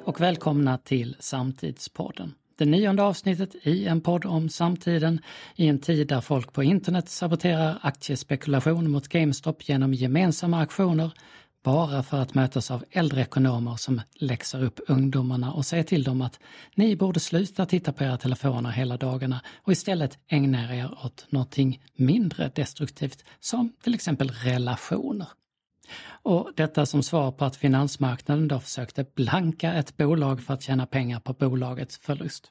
Hej och välkomna till Samtidspodden. Det nionde avsnittet i en podd om samtiden i en tid där folk på internet saboterar aktiespekulation mot GameStop genom gemensamma aktioner bara för att mötas av äldre ekonomer som läxar upp ungdomarna och säger till dem att ni borde sluta titta på era telefoner hela dagarna och istället ägna er åt någonting mindre destruktivt som till exempel relationer. Och detta som svar på att finansmarknaden då försökte blanka ett bolag för att tjäna pengar på bolagets förlust.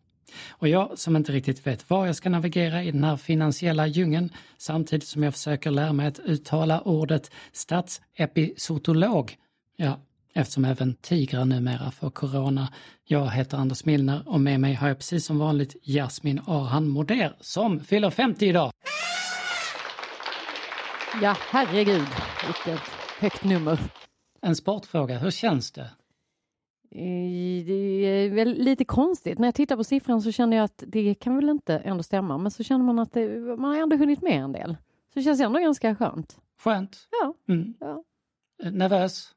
Och jag som inte riktigt vet var jag ska navigera i den här finansiella djungeln samtidigt som jag försöker lära mig att uttala ordet statsepisotolog. Ja, eftersom även tigrar numera får corona. Jag heter Anders Milner och med mig har jag precis som vanligt Jasmin Arhan Moder som fyller 50 idag. Ja, herregud, vilket högt nummer. En sportfråga, hur känns det? Eh, det är väl lite konstigt. När jag tittar på siffran så känner jag att det kan väl inte ändå stämma. Men så känner man att det, man har ändå hunnit med en del. Så det känns ändå ganska skönt. Skönt? Ja. Mm. ja. Eh, nervös?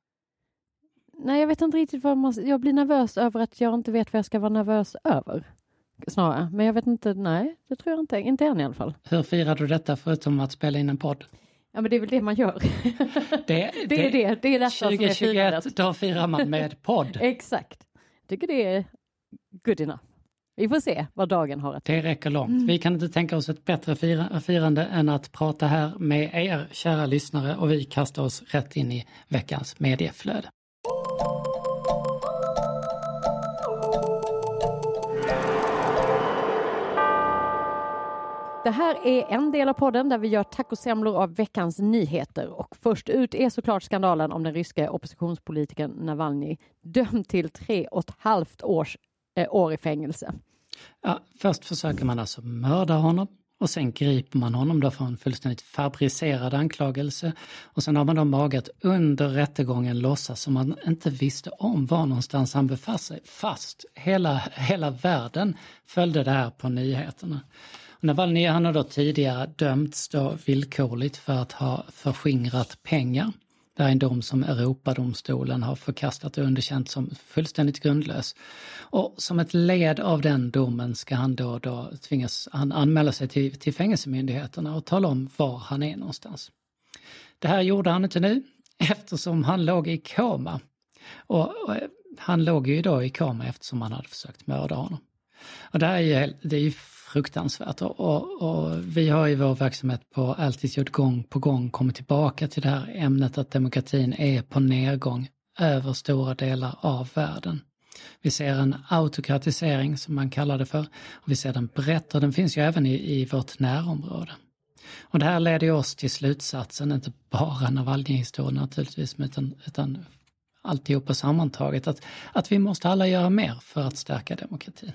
Nej, jag vet inte riktigt vad man... Jag blir nervös över att jag inte vet vad jag ska vara nervös över. Snarare. Men jag vet inte, nej, det tror jag inte. Inte än i alla fall. Hur firar du detta förutom att spela in en podd? Ja men det är väl det man gör. Det, det, det är det, det är detta 2021, som är firandet. då firar man med podd. Exakt. Jag tycker det är good enough. Vi får se vad dagen har att Det räcker långt. Mm. Vi kan inte tänka oss ett bättre firande än att prata här med er kära lyssnare och vi kastar oss rätt in i veckans medieflöde. Det här är en del av podden där vi gör tacosemlor av veckans nyheter och först ut är såklart skandalen om den ryska oppositionspolitikern Navalny dömd till tre och ett halvt års, eh, år i fängelse. Ja, först försöker man alltså mörda honom och sen griper man honom då för en fullständigt fabricerad anklagelse. Och sen har man då magat under rättegången låtsas som man inte visste om var någonstans han befann sig. Fast hela, hela världen följde det här på nyheterna. Navalny han har då tidigare dömts då villkorligt för att ha förskingrat pengar. Det är en dom som Europadomstolen har förkastat och underkänt som fullständigt grundlös. Och som ett led av den domen ska han då, då tvingas han anmäla sig till, till fängelsemyndigheterna och tala om var han är någonstans. Det här gjorde han inte nu eftersom han låg i koma. Och, och han låg ju då i koma eftersom han hade försökt mörda honom. Och det här är ju, det är ju fruktansvärt. Och, och, och, vi har i vår verksamhet på Altitude gång på gång kommit tillbaka till det här ämnet att demokratin är på nedgång över stora delar av världen. Vi ser en autokratisering som man kallar det för och vi ser den brett och den finns ju även i, i vårt närområde. Och det här leder oss till slutsatsen, inte bara Navalnyj-historien naturligtvis, utan, utan alltihopa sammantaget, att, att vi måste alla göra mer för att stärka demokratin.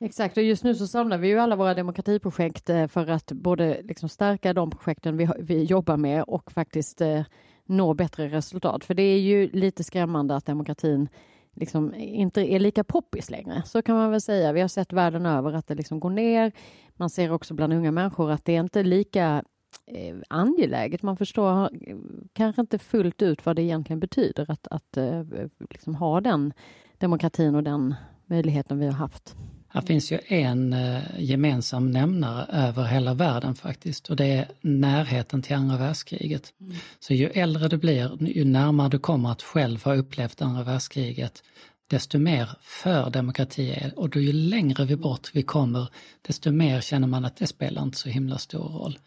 Exakt, och just nu så samlar vi ju alla våra demokratiprojekt eh, för att både liksom stärka de projekten vi, vi jobbar med och faktiskt eh, nå bättre resultat. För det är ju lite skrämmande att demokratin liksom inte är lika poppis längre. Så kan man väl säga. Vi har sett världen över att det liksom går ner. Man ser också bland unga människor att det är inte lika eh, angeläget. Man förstår eh, kanske inte fullt ut vad det egentligen betyder att, att eh, liksom ha den demokratin och den möjligheten vi har haft. Här finns ju en eh, gemensam nämnare över hela världen faktiskt och det är närheten till andra världskriget. Mm. Så ju äldre du blir, ju närmare du kommer att själv ha upplevt andra världskriget, desto mer för demokrati är och då ju längre vi bort vi kommer, desto mer känner man att det spelar inte så himla stor roll.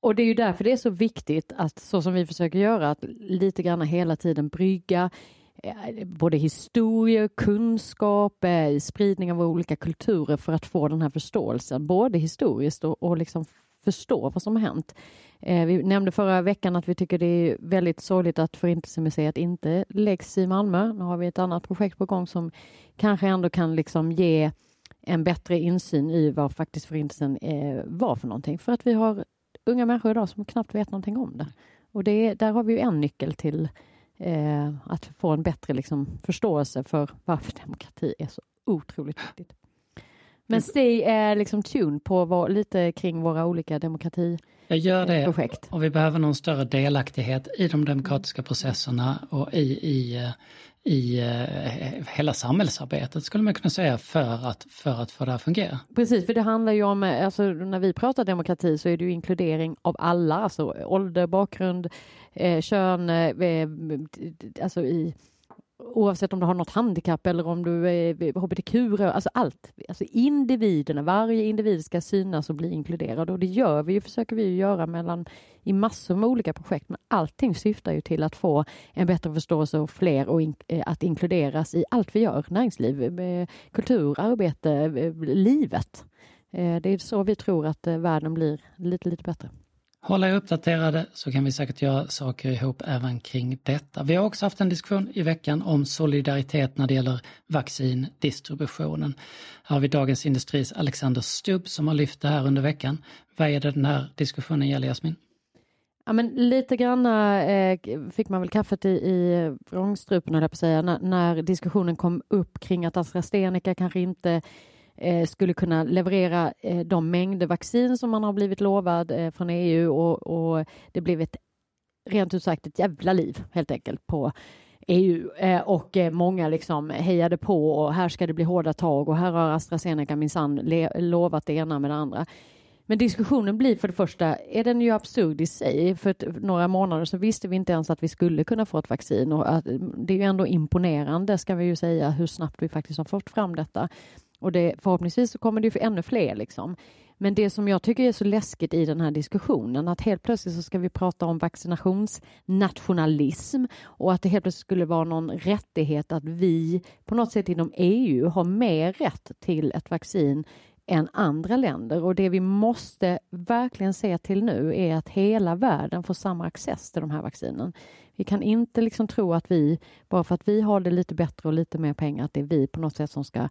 Och det är ju därför det är så viktigt att, så som vi försöker göra, att lite grann hela tiden brygga Eh, både historia, kunskap, eh, spridning av olika kulturer för att få den här förståelsen, både historiskt och, och liksom förstå vad som har hänt. Eh, vi nämnde förra veckan att vi tycker det är väldigt sorgligt att Förintelsemuseet inte läggs i Malmö. Nu har vi ett annat projekt på gång som kanske ändå kan liksom ge en bättre insyn i vad faktiskt Förintelsen eh, var för någonting. För att vi har unga människor idag som knappt vet någonting om det. Och det, där har vi ju en nyckel till eh, att få en bättre liksom, förståelse för varför demokrati är så otroligt viktigt. Men stay är liksom tune på vår, lite kring våra olika demokrati Jag gör det projekt. och vi behöver någon större delaktighet i de demokratiska processerna och i, i, i eh, hela samhällsarbetet skulle man kunna säga för att, för att få det att fungera. Precis, för det handlar ju om, eh, alltså när vi pratar demokrati så är det ju inkludering av alla, alltså ålder, bakgrund, eh, kön, eh, alltså i oavsett om du har något handikapp eller om du är hbtq, alltså allt. Alltså individerna, varje individ ska synas och bli inkluderad och det gör vi ju, försöker vi ju göra mellan i massor med olika projekt. Men allting syftar ju till att få en bättre förståelse och fler och in, eh, att inkluderas i allt vi gör, näringsliv, eh, kultur, arbete, eh, livet. Det är så vi tror att världen blir lite, lite bättre hålla er uppdaterade så kan vi säkert göra saker ihop även kring detta. Vi har också haft en diskussion i veckan om solidaritet när det gäller vaccindistributionen. Här har vi Dagens Industris Alexander Stubb som har lyft det här under veckan. Vad är det den här diskussionen gäller Jasmin? Ja, men lite grann eh, fick man väl kaffet i, i vrångstrupen, höll jag på att säga, när, när diskussionen kom upp kring att AstraZeneca kanske inte Eh, skulle kunna leverera eh, de mängder vaccin som man har blivit lovad eh, från EU och, och det blev ett rent ut sagt ett jävla liv helt enkelt på EU eh, och eh, många liksom hejade på och här ska det bli hårda tag och här har AstraZeneca minsann lovat det ena med det andra. Men diskussionen blir för det första, är den ju absurd i sig. För några månader så visste vi inte ens att vi skulle kunna få ett vaccin och att, det är ju ändå imponerande ska vi ju säga hur snabbt vi faktiskt har fått fram detta. Och det, förhoppningsvis så kommer det för ännu fler. Liksom. Men det som jag tycker är så läskigt i den här diskussionen, att helt plötsligt så ska vi prata om vaccinationsnationalism och att det helt plötsligt skulle vara någon rättighet att vi på något sätt inom EU har mer rätt till ett vaccin än andra länder. Och det vi måste verkligen se till nu är att hela världen får samma access till de här vaccinen. Vi kan inte liksom tro att vi, bara för att vi har det lite bättre och lite mer pengar, att det är vi på något sätt som ska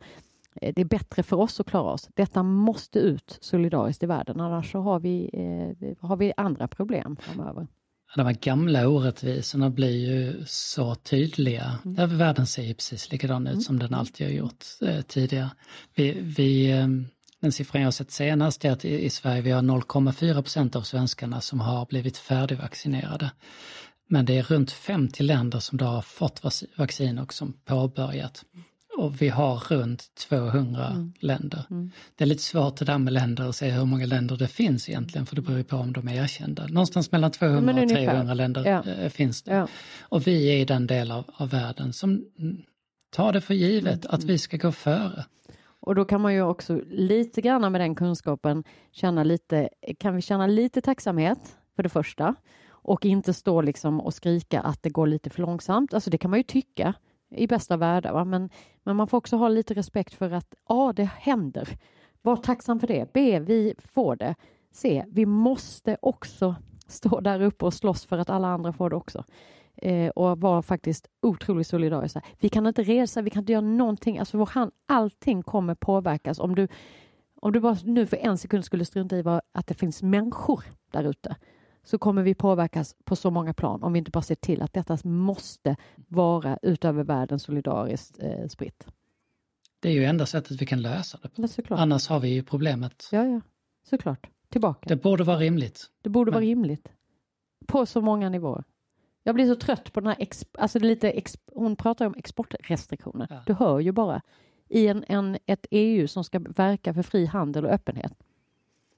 det är bättre för oss att klara oss. Detta måste ut solidariskt i världen, annars så har vi, eh, har vi andra problem framöver. De här gamla orättvisorna blir ju så tydliga. Mm. Världen ser ju precis likadan ut mm. som den alltid har gjort eh, tidigare. Vi, vi, eh, den siffran jag har sett senast är att i, i Sverige vi har 0,4 procent av svenskarna som har blivit färdigvaccinerade. Men det är runt 50 länder som då har fått vaccin och som påbörjat och vi har runt 200 mm. länder. Mm. Det är lite svårt det där med länder att se hur många länder det finns egentligen för det beror på om de är erkända. Någonstans mellan 200 och 300 länder ja. Eh, finns det. Ja. Och vi är i den del av, av världen som tar det för givet mm. att vi ska gå före. Och då kan man ju också lite grann med den kunskapen känna lite, kan vi känna lite tacksamhet för det första och inte stå liksom och skrika att det går lite för långsamt. Alltså det kan man ju tycka i bästa världar. Va? Men, men man får också ha lite respekt för att A, det händer. Var tacksam för det. B, vi får det. C, vi måste också stå där uppe och slåss för att alla andra får det också. Eh, och vara faktiskt otroligt solidariska. Vi kan inte resa, vi kan inte göra någonting. Alltså vår hand, allting kommer påverkas. Om du, om du bara nu för en sekund skulle strunta i vad, att det finns människor där ute så kommer vi påverkas på så många plan om vi inte bara ser till att detta måste vara utöver världen solidariskt eh, spritt. Det är ju enda sättet vi kan lösa det på. Ja, Annars har vi ju problemet. Ja, ja, såklart. Tillbaka. Det borde vara rimligt. Det borde Men... vara rimligt. På så många nivåer. Jag blir så trött på den här, alltså lite hon pratar om exportrestriktioner. Ja. Du hör ju bara i en, en, ett EU som ska verka för fri handel och öppenhet.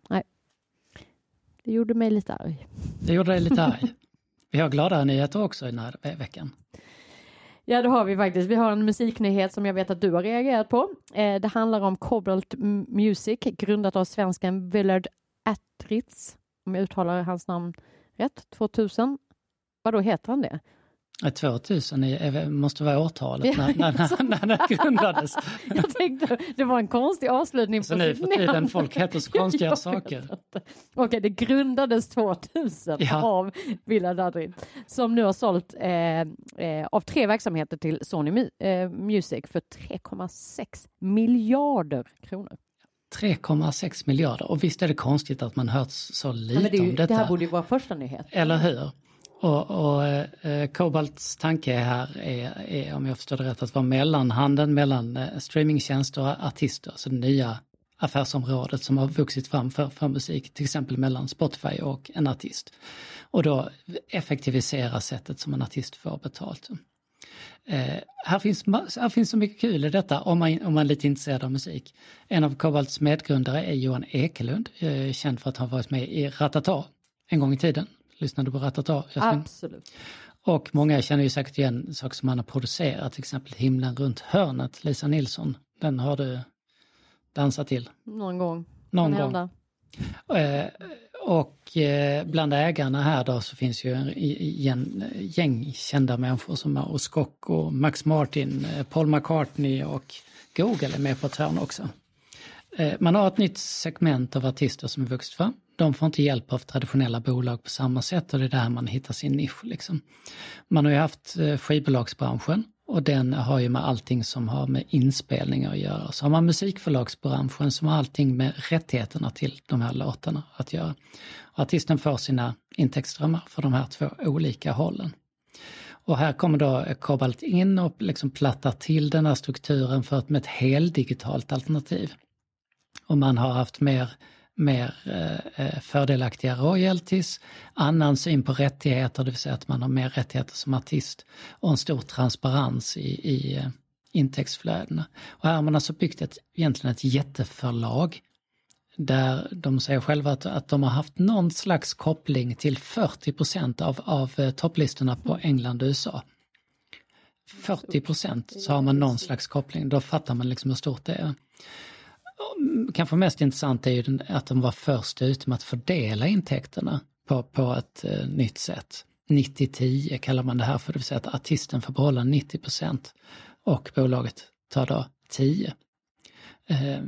Nej, det gjorde mig lite arg. Det gjorde dig lite arg. Vi har gladare nyheter också den här veckan. Ja, det har vi faktiskt. Vi har en musiknyhet som jag vet att du har reagerat på. Eh, det handlar om Cobalt Music, grundat av svensken Willard Attritz, om jag uttalar hans namn rätt, 2000. Vad då heter han det? 2000 är, måste vara årtalet när, när, när, när det grundades. Jag tänkte, det var en konstig avslutning. Så nu för tiden, folk heter så konstiga saker. Okej, det grundades 2000 ja. av Villa Dadrin som nu har sålt eh, eh, av tre verksamheter till Sony eh, Music för 3,6 miljarder kronor. 3,6 miljarder och visst är det konstigt att man hört så lite ja, det om detta. Det här borde ju vara första nyhet. Eller hur? Och, och eh, Kobalts tanke här är, är, om jag förstår det rätt, att vara mellanhanden mellan eh, streamingtjänster och artister, alltså det nya affärsområdet som har vuxit fram för, för musik, till exempel mellan Spotify och en artist. Och då effektivisera sättet som en artist får betalt. Eh, här, finns, här finns så mycket kul i detta om man, om man är lite intresserad av musik. En av Kobalts medgrundare är Johan Ekelund, eh, känd för att ha varit med i Ratata en gång i tiden. Lyssnade på Ratata? Jasmin? Absolut. Och många känner ju säkert igen saker som han har producerat, till exempel Himlen runt hörnet, Lisa Nilsson. Den har du dansat till? Någon gång. Någon gång. Eh, och eh, bland ägarna här då så finns ju en gäng kända människor som Oskok och Max Martin, eh, Paul McCartney och Google är med på ett hörn också. Eh, man har ett nytt segment av artister som är vuxit fram. De får inte hjälp av traditionella bolag på samma sätt och det är där man hittar sin nisch. Liksom. Man har ju haft eh, skivbolagsbranschen och den har ju med allting som har med inspelningar att göra. Så har man musikförlagsbranschen som har allting med rättigheterna till de här låtarna att göra. Och artisten får sina intäktsströmmar för de här två olika hållen. Och här kommer då eh, Kobalt in och liksom plattar till den här strukturen för att med ett heldigitalt alternativ. Och man har haft mer mer eh, eh, fördelaktiga royalties, annan syn på rättigheter, det vill säga att man har mer rättigheter som artist och en stor transparens i, i eh, intäktsflödena. Och här har man alltså byggt ett, egentligen ett jätteförlag där de säger själva att, att de har haft någon slags koppling till 40 av, av eh, topplistorna på England och USA. 40 procent, så har man någon slags koppling, då fattar man liksom hur stort det är kanske mest intressant är ju att de var först ut med att fördela intäkterna på, på ett eh, nytt sätt. 90-10 kallar man det här för, det vill säga att artisten får behålla 90% och bolaget tar då 10. Eh,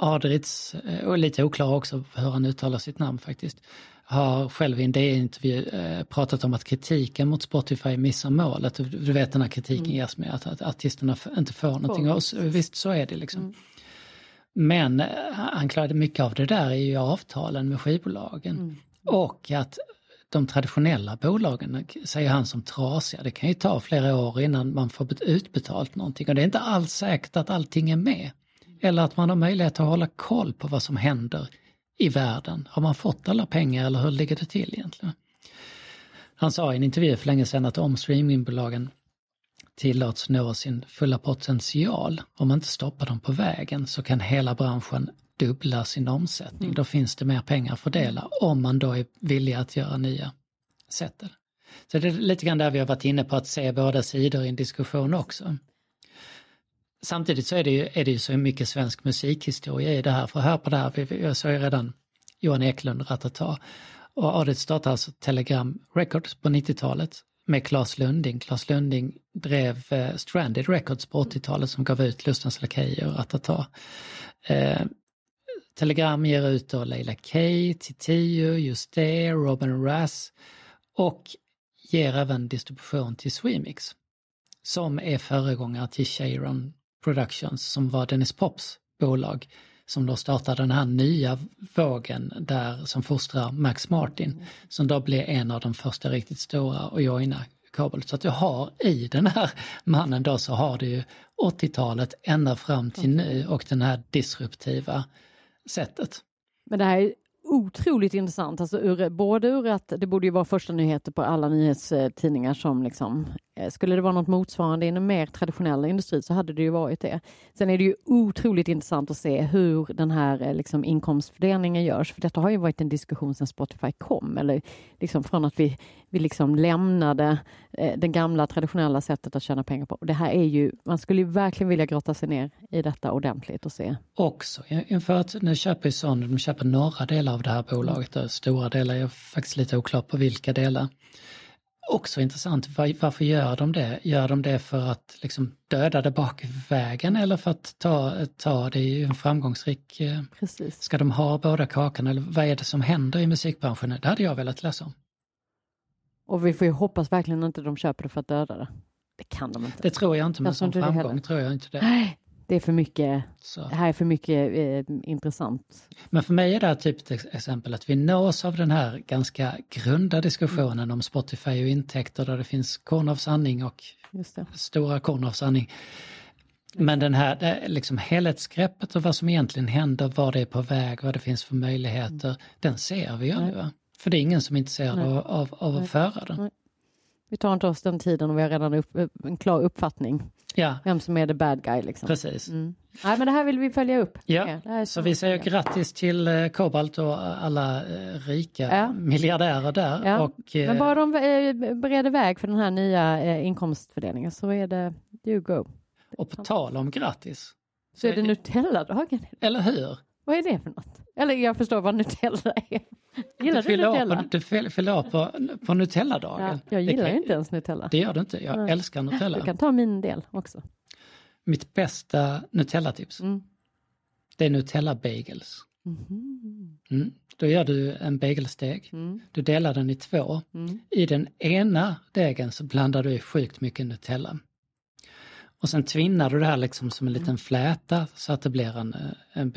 Adritz, eh, och lite oklar också hur han uttalar sitt namn faktiskt, har själv i en DN-intervju eh, pratat om att kritiken mot Spotify missar målet. Du, du vet den här kritiken mm. ges med att, att artisterna inte får någonting. Och visst så är det liksom. Mm. Men eh, han klarade mycket av det där i avtalen med skivbolagen. Mm. Och att de traditionella bolagen säger han som trasiga. Det kan ju ta flera år innan man får utbetalt någonting och det är inte alls säkert att allting är med. Eller att man har möjlighet att hålla koll på vad som händer i världen. Har man fått alla pengar eller hur ligger det till egentligen? Han sa i en intervju för länge sedan att om streamingbolagen tillåts nå sin fulla potential, om man inte stoppar dem på vägen så kan hela branschen dubbla sin omsättning. Mm. Då finns det mer pengar att fördela om man då är villig att göra nya sätt. Så det är lite grann där vi har varit inne på att se båda sidor i en diskussion också. Samtidigt så är det ju, är det ju så mycket svensk musikhistoria i det här, för här på det här, jag sa ju redan Johan Eklund Ratata, och Adit startade alltså Telegram Records på 90-talet med Claes Lunding. Claes Lunding drev eh, Stranded Records på 80-talet som gav ut Lustens Lakejer och Ratata. Eh, Telegram ger ut då Leila K, Titiyo, Just det, Robin Rass och ger även distribution till Swemix som är föregångare till Sharon Productions som var Dennis Pops bolag som då startar den här nya vågen där som fostrar Max Martin mm. som då blir en av de första riktigt stora att joina kabel. Så att jag har i den här mannen då så har du ju 80-talet ända fram till nu och den här disruptiva sättet. Men det här otroligt intressant, alltså ur, både ur att det borde ju vara första nyheter på alla nyhetstidningar som liksom, eh, skulle det vara något motsvarande inom mer traditionella industri så hade det ju varit det. Sen är det ju otroligt intressant att se hur den här eh, liksom, inkomstfördelningen görs, för detta har ju varit en diskussion sedan Spotify kom, eller liksom från att vi, vi liksom lämnade eh, det gamla traditionella sättet att tjäna pengar på. det här är ju, man skulle ju verkligen vilja grotta sig ner i detta ordentligt och se. Också inför att nu köper ju Sony, de köper några delar av det här bolaget, och stora delar, jag är faktiskt lite oklar på vilka delar. Också intressant, varför gör de det? Gör de det för att liksom döda det bakvägen eller för att ta, ta det i en framgångsrik... Eh, Precis. Ska de ha båda kakorna eller vad är det som händer i musikbranschen? Det hade jag velat läsa om. Och vi får ju hoppas verkligen inte de köper det för att döda det. Det kan de inte. Det tror jag inte, men som framgång tror jag inte det. Nej, det är för mycket, Så. det här är för mycket eh, intressant. Men för mig är det här typ ett exempel att vi nås av den här ganska grunda diskussionen mm. om Spotify och intäkter där det finns korn av sanning och stora korn av sanning. Men den här det, liksom helhetsgreppet och vad som egentligen händer, var det är på väg, vad det finns för möjligheter, mm. den ser vi ju nu. För det är ingen som är intresserad av, av, av att föra den. Nej. Vi tar inte oss den tiden och vi har redan upp, en klar uppfattning Ja, vem som är the bad guy. Liksom. precis. Mm. Nej, men det här vill vi följa upp. Ja, är Så vi säger grattis till eh, Cobalt och alla eh, rika Ja. miljardärer där. Ja, Och, eh, Men bara de bereder väg för den här nya inkomstfördelningen så är det you go. och på tal om grattis, Så är det Nutella-dagen. eller hur? Vad är det för något? Eller jag förstår vad Nutella är. Gillar du år Nutella? på, du fyll- fyller på, på Nutella-dagen. Ja, jag gillar kan- inte ens Nutella. Det gör du inte, jag Nej. älskar Nutella. Du kan ta min del också. Mitt bästa Nutella-tips, Mm. det är Nutella-bagels. Mhm. Mm. Då gör du en bagelsteg, Mm. du delar den i två. Mm. I den ena degen så blandar du i sjukt mycket Nutella. Och sen tvinnar du det här liksom som en Mm. liten fläta så att det blir en, eh, en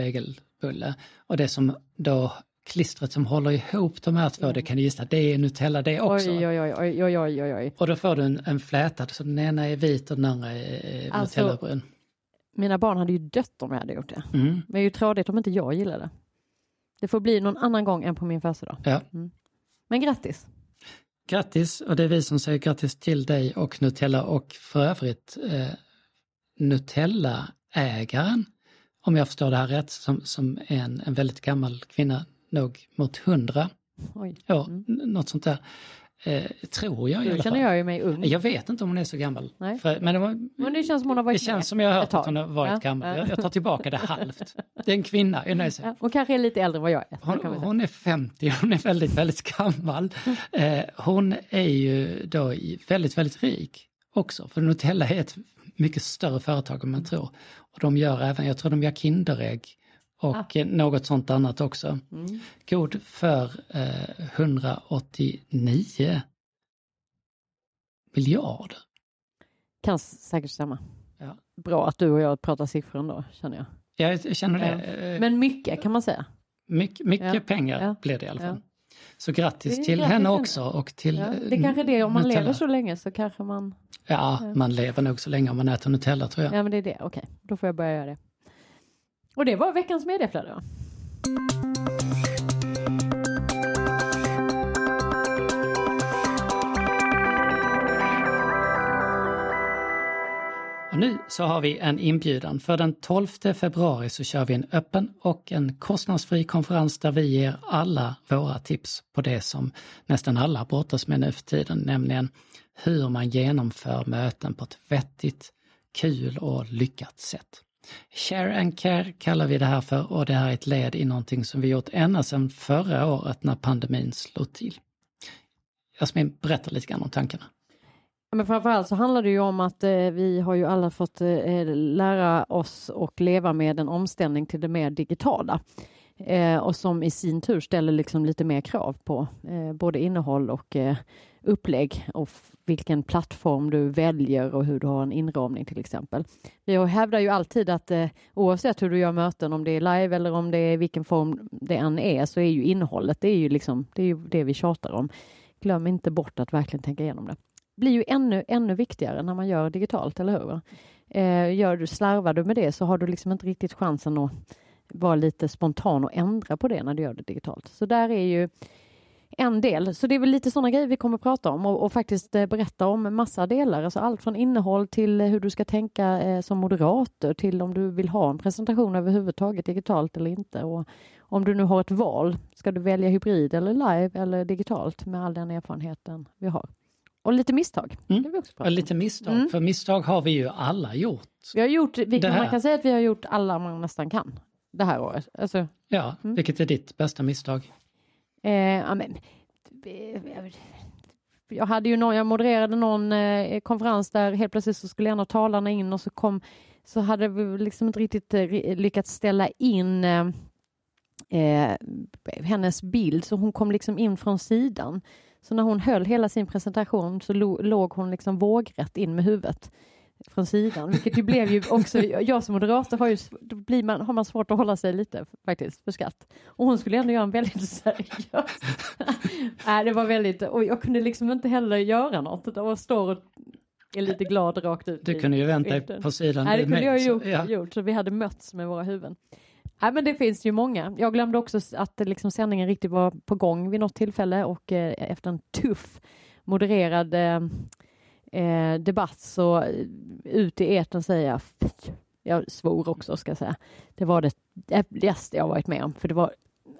bagelbulle. Och det som då klistret som håller ihop de här två, det kan du gissa, det är Nutella det också. Mm. Oj, oj, oj, oj, oj, oj, oj. Och då får du en, en fläta, så den ena är vit och den andra är Alltså- Nutella-brun. Mina barn hade ju dött om jag hade gjort det. Mm. Men det är ju tråkigt om inte jag gillar det. Det får bli någon annan gång än på min födelsedag. Ja. Men grattis! Grattis och det är vi som säger grattis till dig och Nutella och för övrigt eh, Nutella-ägaren, om jag förstår det här rätt, som, som en, en väldigt gammal kvinna, nog mot hundra Oj. år, Mm. något sånt där. Eh, tror jag i alla känner fall. jag ju mig ung. Jag vet inte om hon är så gammal. Nej. För, men det, var, Men det känns som hon har det varit känns med. som jag har hört att hon har varit Ja, gammal. ja. Jag, jag tar tillbaka det halvt. Det är en kvinna, jag nöjer. Ja, hon kanske är lite äldre än vad jag är. Hon, hon är 50, hon är väldigt, väldigt gammal. Eh, hon är ju då väldigt, väldigt rik också. För Nutella är ett mycket större företag än man tror. Och de gör även, jag tror de gör Kinderägg och eh, något sånt annat också. Mm. God för eh, 189 miljarder. Kan säkert stämma. Ja. Bra att du och jag pratar siffror ändå, känner jag. Jag känner det. Men mycket kan man säga. mycket mycket Ja, pengar ja, blir det i alla fall. ja. Så grattis till grattis henne också och till Ja, eh, det är kanske är det, om man Nutella. lever så länge så kanske man... Ja, man lever nog så länge om man äter Nutella tror jag. Ja men det är det, okej. Då får jag börja göra det. Och det var veckans medieflöde så har vi en inbjudan. För den 12 februari så kör vi en öppen och en kostnadsfri konferens där vi ger alla våra tips på det som nästan alla brottas med nu för tiden, nämligen hur man genomför möten på ett vettigt, kul och lyckat sätt. Share and care kallar vi det här för och det här är ett led i någonting som vi gjort ända sedan förra året när pandemin slog till. Jasmin, berätta lite grann om tankarna. Men framförallt så handlar det ju om att eh, vi har ju alla fått eh, eh, lära oss och leva med en omställning till det mer digitala. Eh, och som i sin tur ställer liksom lite mer krav på eh, både innehåll och eh, upplägg och vilken plattform du väljer och hur du har en inramning till exempel. Vi hävdar ju alltid att eh, oavsett hur du gör möten, om det är live eller om det är vilken form det än är, så är ju innehållet, det är ju liksom det, är ju det vi tjatar om. Glöm inte bort att verkligen tänka igenom det blir ju ännu, ännu viktigare när man gör digitalt, eller hur? Eh, gör du, slarvar du med det så har du liksom inte riktigt chansen att vara lite spontan och ändra på det när du gör det digitalt. Så där är ju en del. Så det är väl lite sådana grejer vi kommer att prata om och, och faktiskt eh, berätta om massa delar. Alltså allt från innehåll till hur du ska tänka eh, som moderator till om du vill ha en presentation överhuvudtaget digitalt eller inte. Och om du nu har ett val, ska du välja hybrid eller live eller digitalt med all den erfarenheten vi har. Och lite misstag. Mm. Också Och om. lite misstag, Mm. för misstag har vi ju alla gjort. Vi har gjort, vi, Det här. man kan säga att vi har gjort alla man nästan kan det här året. Alltså, Ja, Mm. vilket är ditt bästa misstag? eh, ja, men, jag hade ju någon, jag modererade någon eh, konferens där helt plötsligt så skulle en av talarna in och så kom så hade vi liksom inte riktigt eh, lyckats ställa in eh, eh, hennes bild så hon kom liksom in från sidan. Så när hon höll hela sin presentation så lo, låg hon liksom vågrätt in med huvudet från sidan, vilket ju blev ju också, jag som moderator har ju, då blir man, har man svårt att hålla sig lite faktiskt för skratt. Och hon skulle ändå göra en väldigt seriös, nej det var väldigt, och jag kunde liksom inte heller göra något, och står och är lite glad rakt ut. Du i- kunde ju vänt dig bilden. på sidan. Nej, det kunde jag så- gjort, ja. gjort, så vi hade mötts med våra huvuden. Nej, men det finns ju många. Jag glömde också att liksom sändningen riktigt var på gång vid något tillfälle och eh, efter en tuff modererad eh, eh, debatt så eh, ut i eten säger jag fy. Jag svor också ska jag säga. Det var det äckligaste jag varit med om för det var,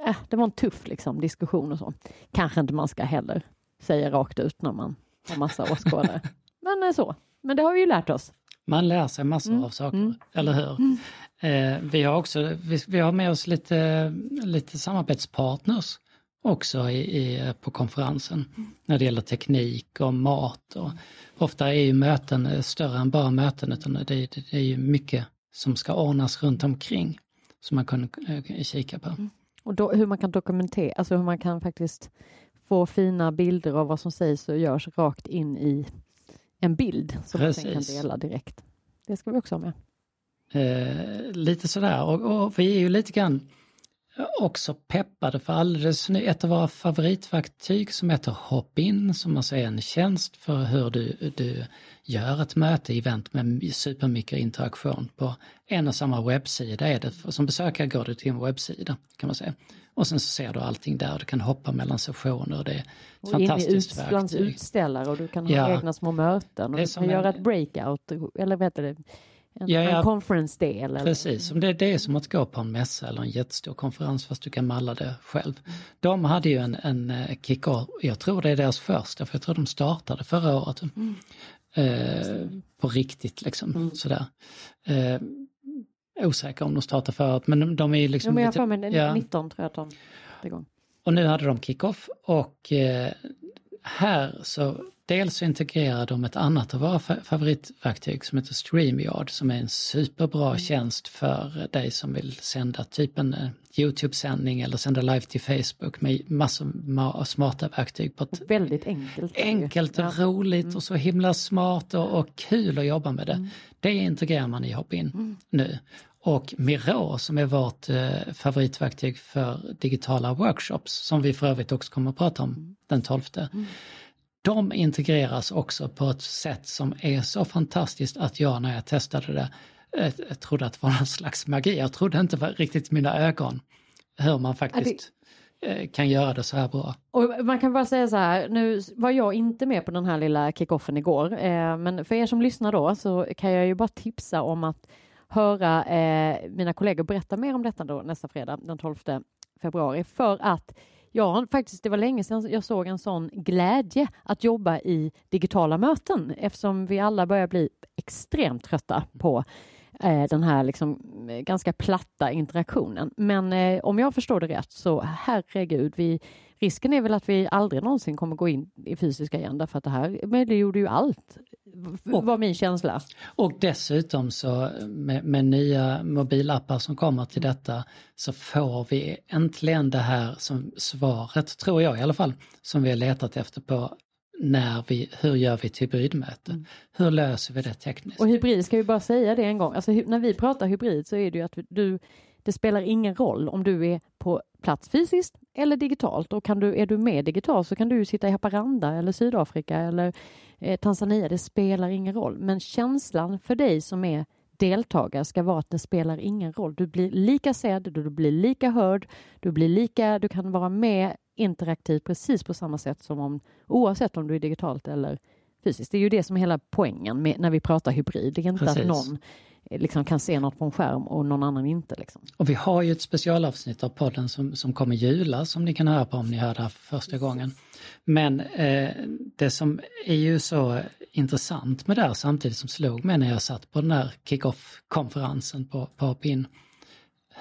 eh, det var en tuff liksom, diskussion och så. Kanske inte man ska heller säga rakt ut när man har massa åskådare. Men eh, så, men det har vi ju lärt oss. Man lär sig massor Mm, av saker, mm, eller hur? Mm. Eh, vi har också vi, vi har med oss lite, lite samarbetspartners också i, i, på konferensen när det gäller teknik och mat. Och, ofta är ju möten eh, större än bara möten utan det, det, det är ju mycket som ska ordnas runt omkring som man kan eh, kika på. Och då, hur man kan dokumentera, alltså hur man kan faktiskt få fina bilder av vad som sägs och görs rakt in i en bild som man sen kan Precis. dela direkt. Det ska vi också ha med. Eh, lite sådär och, och vi är ju lite grann också peppade för alldeles ny, ett av våra favoritverktyg som heter Hopin som alltså är en tjänst för hur du, du gör ett möte, event med supermycket interaktion på en och samma webbsida är det. Som besökare går du till en webbsida kan man säga. Och sen så ser du allting där, du kan hoppa mellan sessioner och det är ett Och in i fantastiskt ut, bland verktyg. utställare och du kan ha Ja. egna små möten och du kan en- göra ett breakout eller vad heter det? En, Ja, ja. en conference-del. eller- Precis, som det, det är som att gå på en mässa eller en jättestor konferens fast du kan malla det själv. De hade ju en, en eh, kick-off, jag tror det är deras första, för jag tror de startade förra året. Eh, på riktigt liksom, sådär. Eh, osäker om de startade förra året, men de, de är liksom men jag lite, är ja. 19 tror jag att de igång. Och nu hade de kick-off och eh, här så dels så integrerar de ett annat av våra fa- favoritverktyg som heter StreamYard som är en superbra tjänst för dig som vill sända typ en eh, Youtube-sändning eller sända live till Facebook med massor ma- av smarta verktyg på ett Väldigt enkelt. enkelt, Ja. roligt och så himla smart och, och kul att jobba med det. Det integrerar man i Hopin nu. Och Miro som är vårt eh, favoritverktyg för digitala workshops som vi för övrigt också kommer att prata om den 12. De integreras också på ett sätt som är så fantastiskt att jag när jag testade det jag trodde att det var någon slags magi. Jag trodde inte riktigt mina ögon hur man faktiskt det... kan göra det så här bra. Och man kan bara säga så här, nu var jag inte med på den här lilla kickoffen igår, eh, men för er som lyssnar då så kan jag ju bara tipsa om att höra eh, mina kollegor berätta mer om detta då nästa fredag den 12 februari för att Ja, faktiskt, det var länge sedan jag såg en sån glädje att jobba i digitala möten eftersom vi alla börjar bli extremt trötta på eh, den här liksom, eh, ganska platta interaktionen. Men eh, om jag förstår det rätt så herregud, vi, risken är väl att vi aldrig någonsin kommer gå in i fysiska igen därför att det här möjliggjorde ju allt, Och- var min känsla. Och dessutom så med, med nya mobilappar som kommer till detta så får vi äntligen det här som svaret, tror jag i alla fall, som vi har letat efter på när vi, hur gör vi ett hybridmöte? Hur löser vi det tekniskt? Och hybrid, ska vi bara säga det en gång, alltså, när vi pratar hybrid så är det ju att du, det spelar ingen roll om du är på plats fysiskt eller digitalt och kan du, är du med digitalt så kan du sitta i Haparanda eller Sydafrika eller eh, Tanzania, det spelar ingen roll. Men känslan för dig som är deltagare ska vara att det spelar ingen roll. Du blir lika sedd, du blir lika hörd, du blir lika, du kan vara med interaktivt precis på samma sätt som om oavsett om du är digitalt eller fysiskt. Det är ju det som är hela poängen med, när vi pratar hybrid. Det är inte Precis. att någon liksom kan se något på en skärm och någon annan inte. Liksom. Och vi har ju ett specialavsnitt av podden som, som kommer jula som ni kan höra på om ni hör det här för första gången. Men eh, det som är ju så intressant med det här samtidigt som slog mig när jag satt på den här kick-off-konferensen på, på PIN,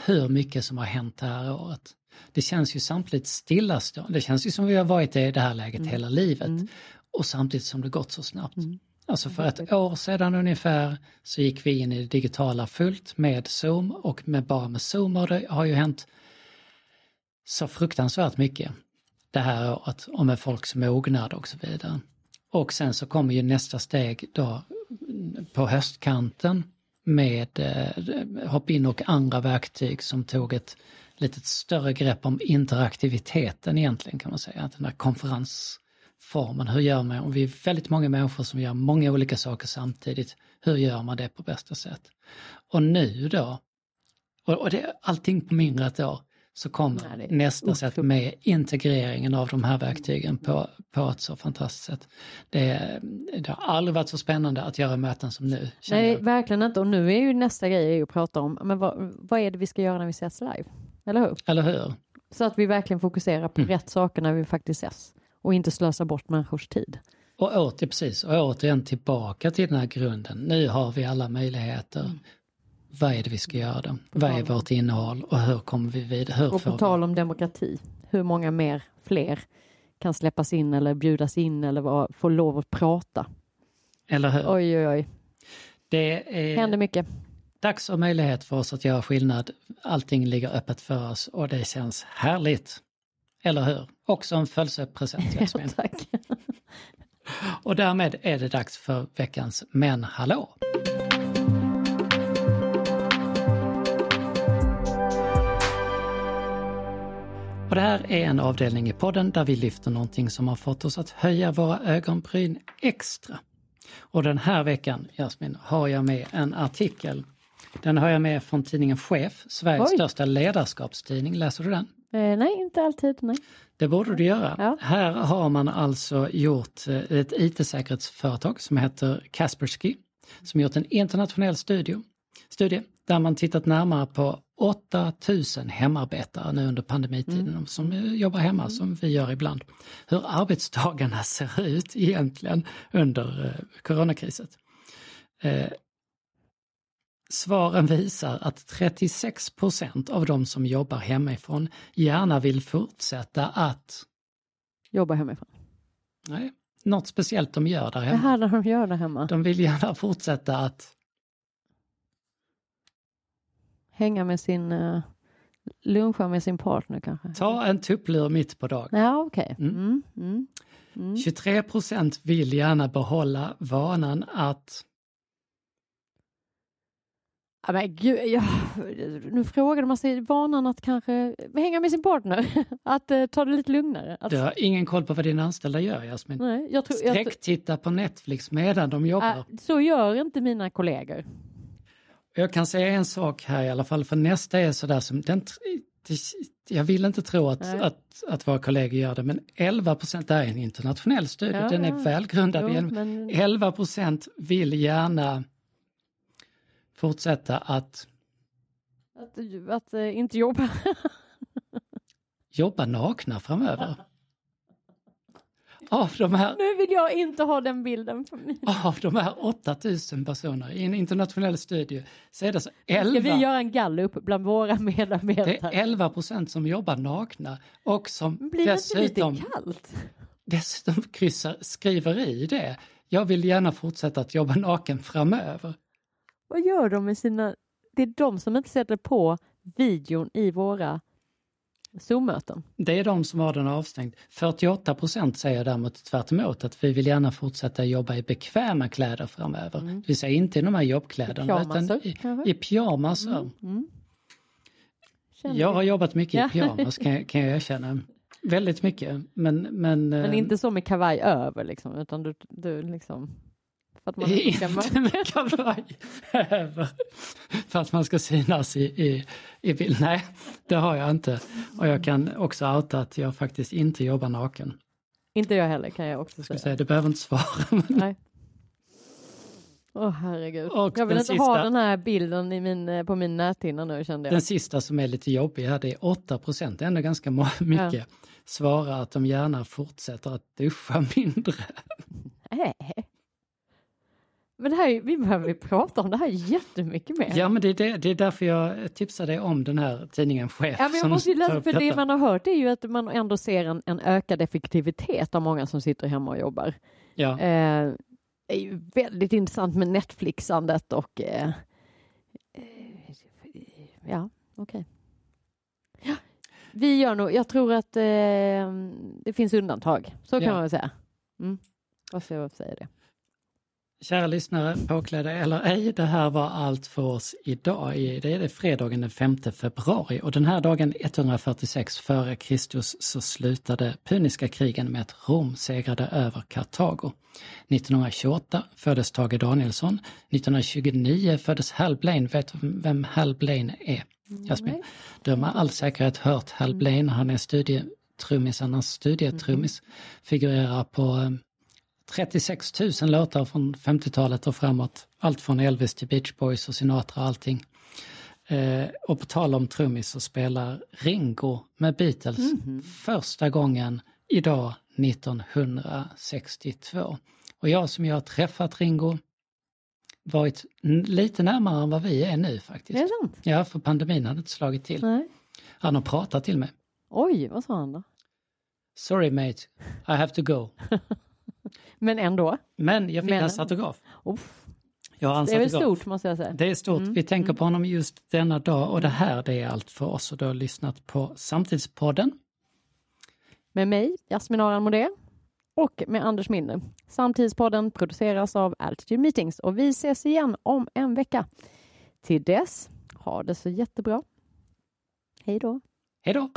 hur mycket som har hänt det här året. Det känns ju samtidigt stillastående, det känns ju som vi har varit i det här läget hela livet och samtidigt som det gått så snabbt. Alltså för ett år sedan ungefär så gick vi in i det digitala fullt med Zoom och med bara med Zoom har det har ju hänt så fruktansvärt mycket det här året och med folks mognad och så vidare. Och sen så kommer ju nästa steg då på höstkanten med eh, Hopin och andra verktyg som tog ett litet större grepp om interaktiviteten egentligen kan man säga. Att den här konferensformen, hur gör man, om vi är väldigt många människor som gör många olika saker samtidigt, hur gör man det på bästa sätt? Och nu då, och, det är allting på mindre ett år, så kommer Nej, nästa sätt med integreringen av de här verktygen på, på ett så fantastiskt sätt. Det, det har aldrig varit så spännande att göra möten som nu. Nej, jag. verkligen inte. Och nu är ju nästa grej att prata om, men vad, vad är det vi ska göra när vi ses live? Eller hur? Eller hur? Så att vi verkligen fokuserar på Mm. rätt saker när vi faktiskt ses. Och inte slösa bort människors tid. Och åter, precis, och återigen tillbaka till den här grunden. Nu har vi alla möjligheter. Mm. Vad är det vi ska göra? Vad är vårt innehåll och hur kommer vi vidare? Hur Och på tal om demokrati, hur många mer, fler kan släppas in eller bjudas in eller få lov att prata? Eller hur? Oj, oj, oj. Det är Händer mycket. dags och möjlighet för oss att göra skillnad. Allting ligger öppet för oss och det känns härligt. Eller hur? Också en födelsedagspresent Ja, Jasmin. tack. Och därmed är det dags för veckans Men hallå! Och det här är en avdelning i podden där vi lyfter någonting som har fått oss att höja våra ögonbryn extra. Och den här veckan, Jasmin, har jag med en artikel. Den har jag med från tidningen Chef, Sveriges Oj. största ledarskapstidning. Läser du den? Eh, nej, inte alltid. Nej. Det borde du göra. Ja. Här har man alltså gjort eh, ett IT-säkerhetsföretag som heter Kaspersky som gjort en internationell studie, studie där man tittat närmare på 8000 hemarbetare nu under pandemitiden Mm. som eh, jobbar hemma som vi gör ibland. Hur arbetsdagarna ser ut egentligen under coronakrisen. Eh, Svaren visar att 36 procent av de som jobbar hemifrån gärna vill fortsätta att, Jobba hemifrån. nej, något speciellt de gör där Det hemma. här när de gör det hemma. De vill gärna fortsätta att, Hänga med sin, uh, luncha med sin partner kanske. ta en tupplur mitt på dagen. Ja, okej. Mm. Mm. Mm. Mm. 23 procent vill gärna behålla vanan att, Ja, men gud, ja, nu frågade man sig vanan att kanske hänga med sin partner. Att eh, ta det lite lugnare. Att, du har ingen koll på vad dina anställda gör Jasmin. nej, jag tror, jag, tror- Sträcktitta på Netflix medan de jobbar. äh, så gör inte mina kollegor. Jag kan säga en sak här i alla fall, för nästa är sådär som, den, jag vill inte tro att, Nej. att, att våra kollegor gör det, men 11 procent, är en internationell studie, Ja, den är ja. välgrundad. Jo, men, 11 procent vill gärna fortsätta att att att eh, inte jobba. jobba nakna framöver. Av de här, nu vill jag inte ha den bilden. För mig. av de här 8000 personer i en internationell studie så är det så Ska 11 vi göra en gallup bland våra Det är medarbetare? 11 procent som jobbar nakna och som Blir det inte dessutom, lite kallt? dessutom kryssar, skriver i det. Jag vill gärna fortsätta att jobba naken framöver. Vad gör de med sina... Det är de som inte sätter på videon i våra Zoom-möten. Det är de som har den avstängd. 48 procent säger däremot tvärt emot att vi vill gärna fortsätta jobba i bekväma kläder framöver. Det vill säga inte i de här jobbkläderna utan Pyjamaser, i, i pyjamasar. Mm. Känner Jag har jobbat mycket Ja. i pyjamas kan, jag- kan jag erkänna. Väldigt mycket. Men, men, Men eh, inte så med kavaj över liksom, utan du, du liksom... För att man inte med kavaj över. För att man ska synas i, i, i bild. Nej, det har jag inte. Och jag kan också outa att jag faktiskt inte jobbar naken. Inte jag heller kan jag också säga. säga, du behöver inte svara. Nej. Åh herregud. Och jag vill inte ha sista- den här bilden i min, eh, på min näthinna nu kände jag. den sista som är lite jobbig här, det är 8 procent, ändå ganska mycket, svarar att de gärna fortsätter att duscha mindre. Nej. Men det här, är- vi behöver ju prata om det här jättemycket mer. Ja, men det är, det, det är därför jag tipsade dig om den här tidningen Chef. Ja, men jag måste läsa, för det man har hört är ju att man ändå ser en, en ökad effektivitet av många som sitter hemma och jobbar. Ja. Eh, är ju väldigt intressant med Netflixandet och eh, eh, ja, okej. Ja, vi gör nog, jag tror att eh, det finns undantag, så kan Ja. man väl säga. Mm. Vad ska jag säga det? Kära lyssnare, påklädda eller ej, det här var allt för oss idag. Det är det fredagen den 5 februari och den här dagen 146 före Kristus så slutade puniska krigen med att Rom segrade över Kartago. 1928 föddes Tage Danielsson. 1929 föddes Hal Blaine. Vet du vem Hal Blaine är? Spel, du har med all säkerhet hört Hal Blaine, han är studietrummis, han är studietrummis, figurerar på eh, 36 000 låtar från 50-talet och framåt. Allt från Elvis till Beach Boys och Sinatra och allting. Eh, och på tal om trummis så spelar Ringo med Beatles Mhm. första gången idag 1962. Och jag som jag har träffat Ringo varit lite närmare än vad vi är nu Är faktiskt. det sant? Ja, för pandemin hade inte slagit till. Nej. Han har pratat till mig. Oj, vad sa han då? Sorry mate, I have to go. Men ändå. Men jag fick Men- hans autograf. Uff, Jag har det är väl stort måste jag säga. Det är stort. Mm, Vi tänker på honom just denna dag och det här det är allt för oss och du har lyssnat på Samtidspodden. Med mig, Jasmin Aran Modé och med Anders Milner. Samtidspodden produceras av Altitude Meetings och vi ses igen om en vecka. Till dess, ha det så jättebra. Hej då! Hej då!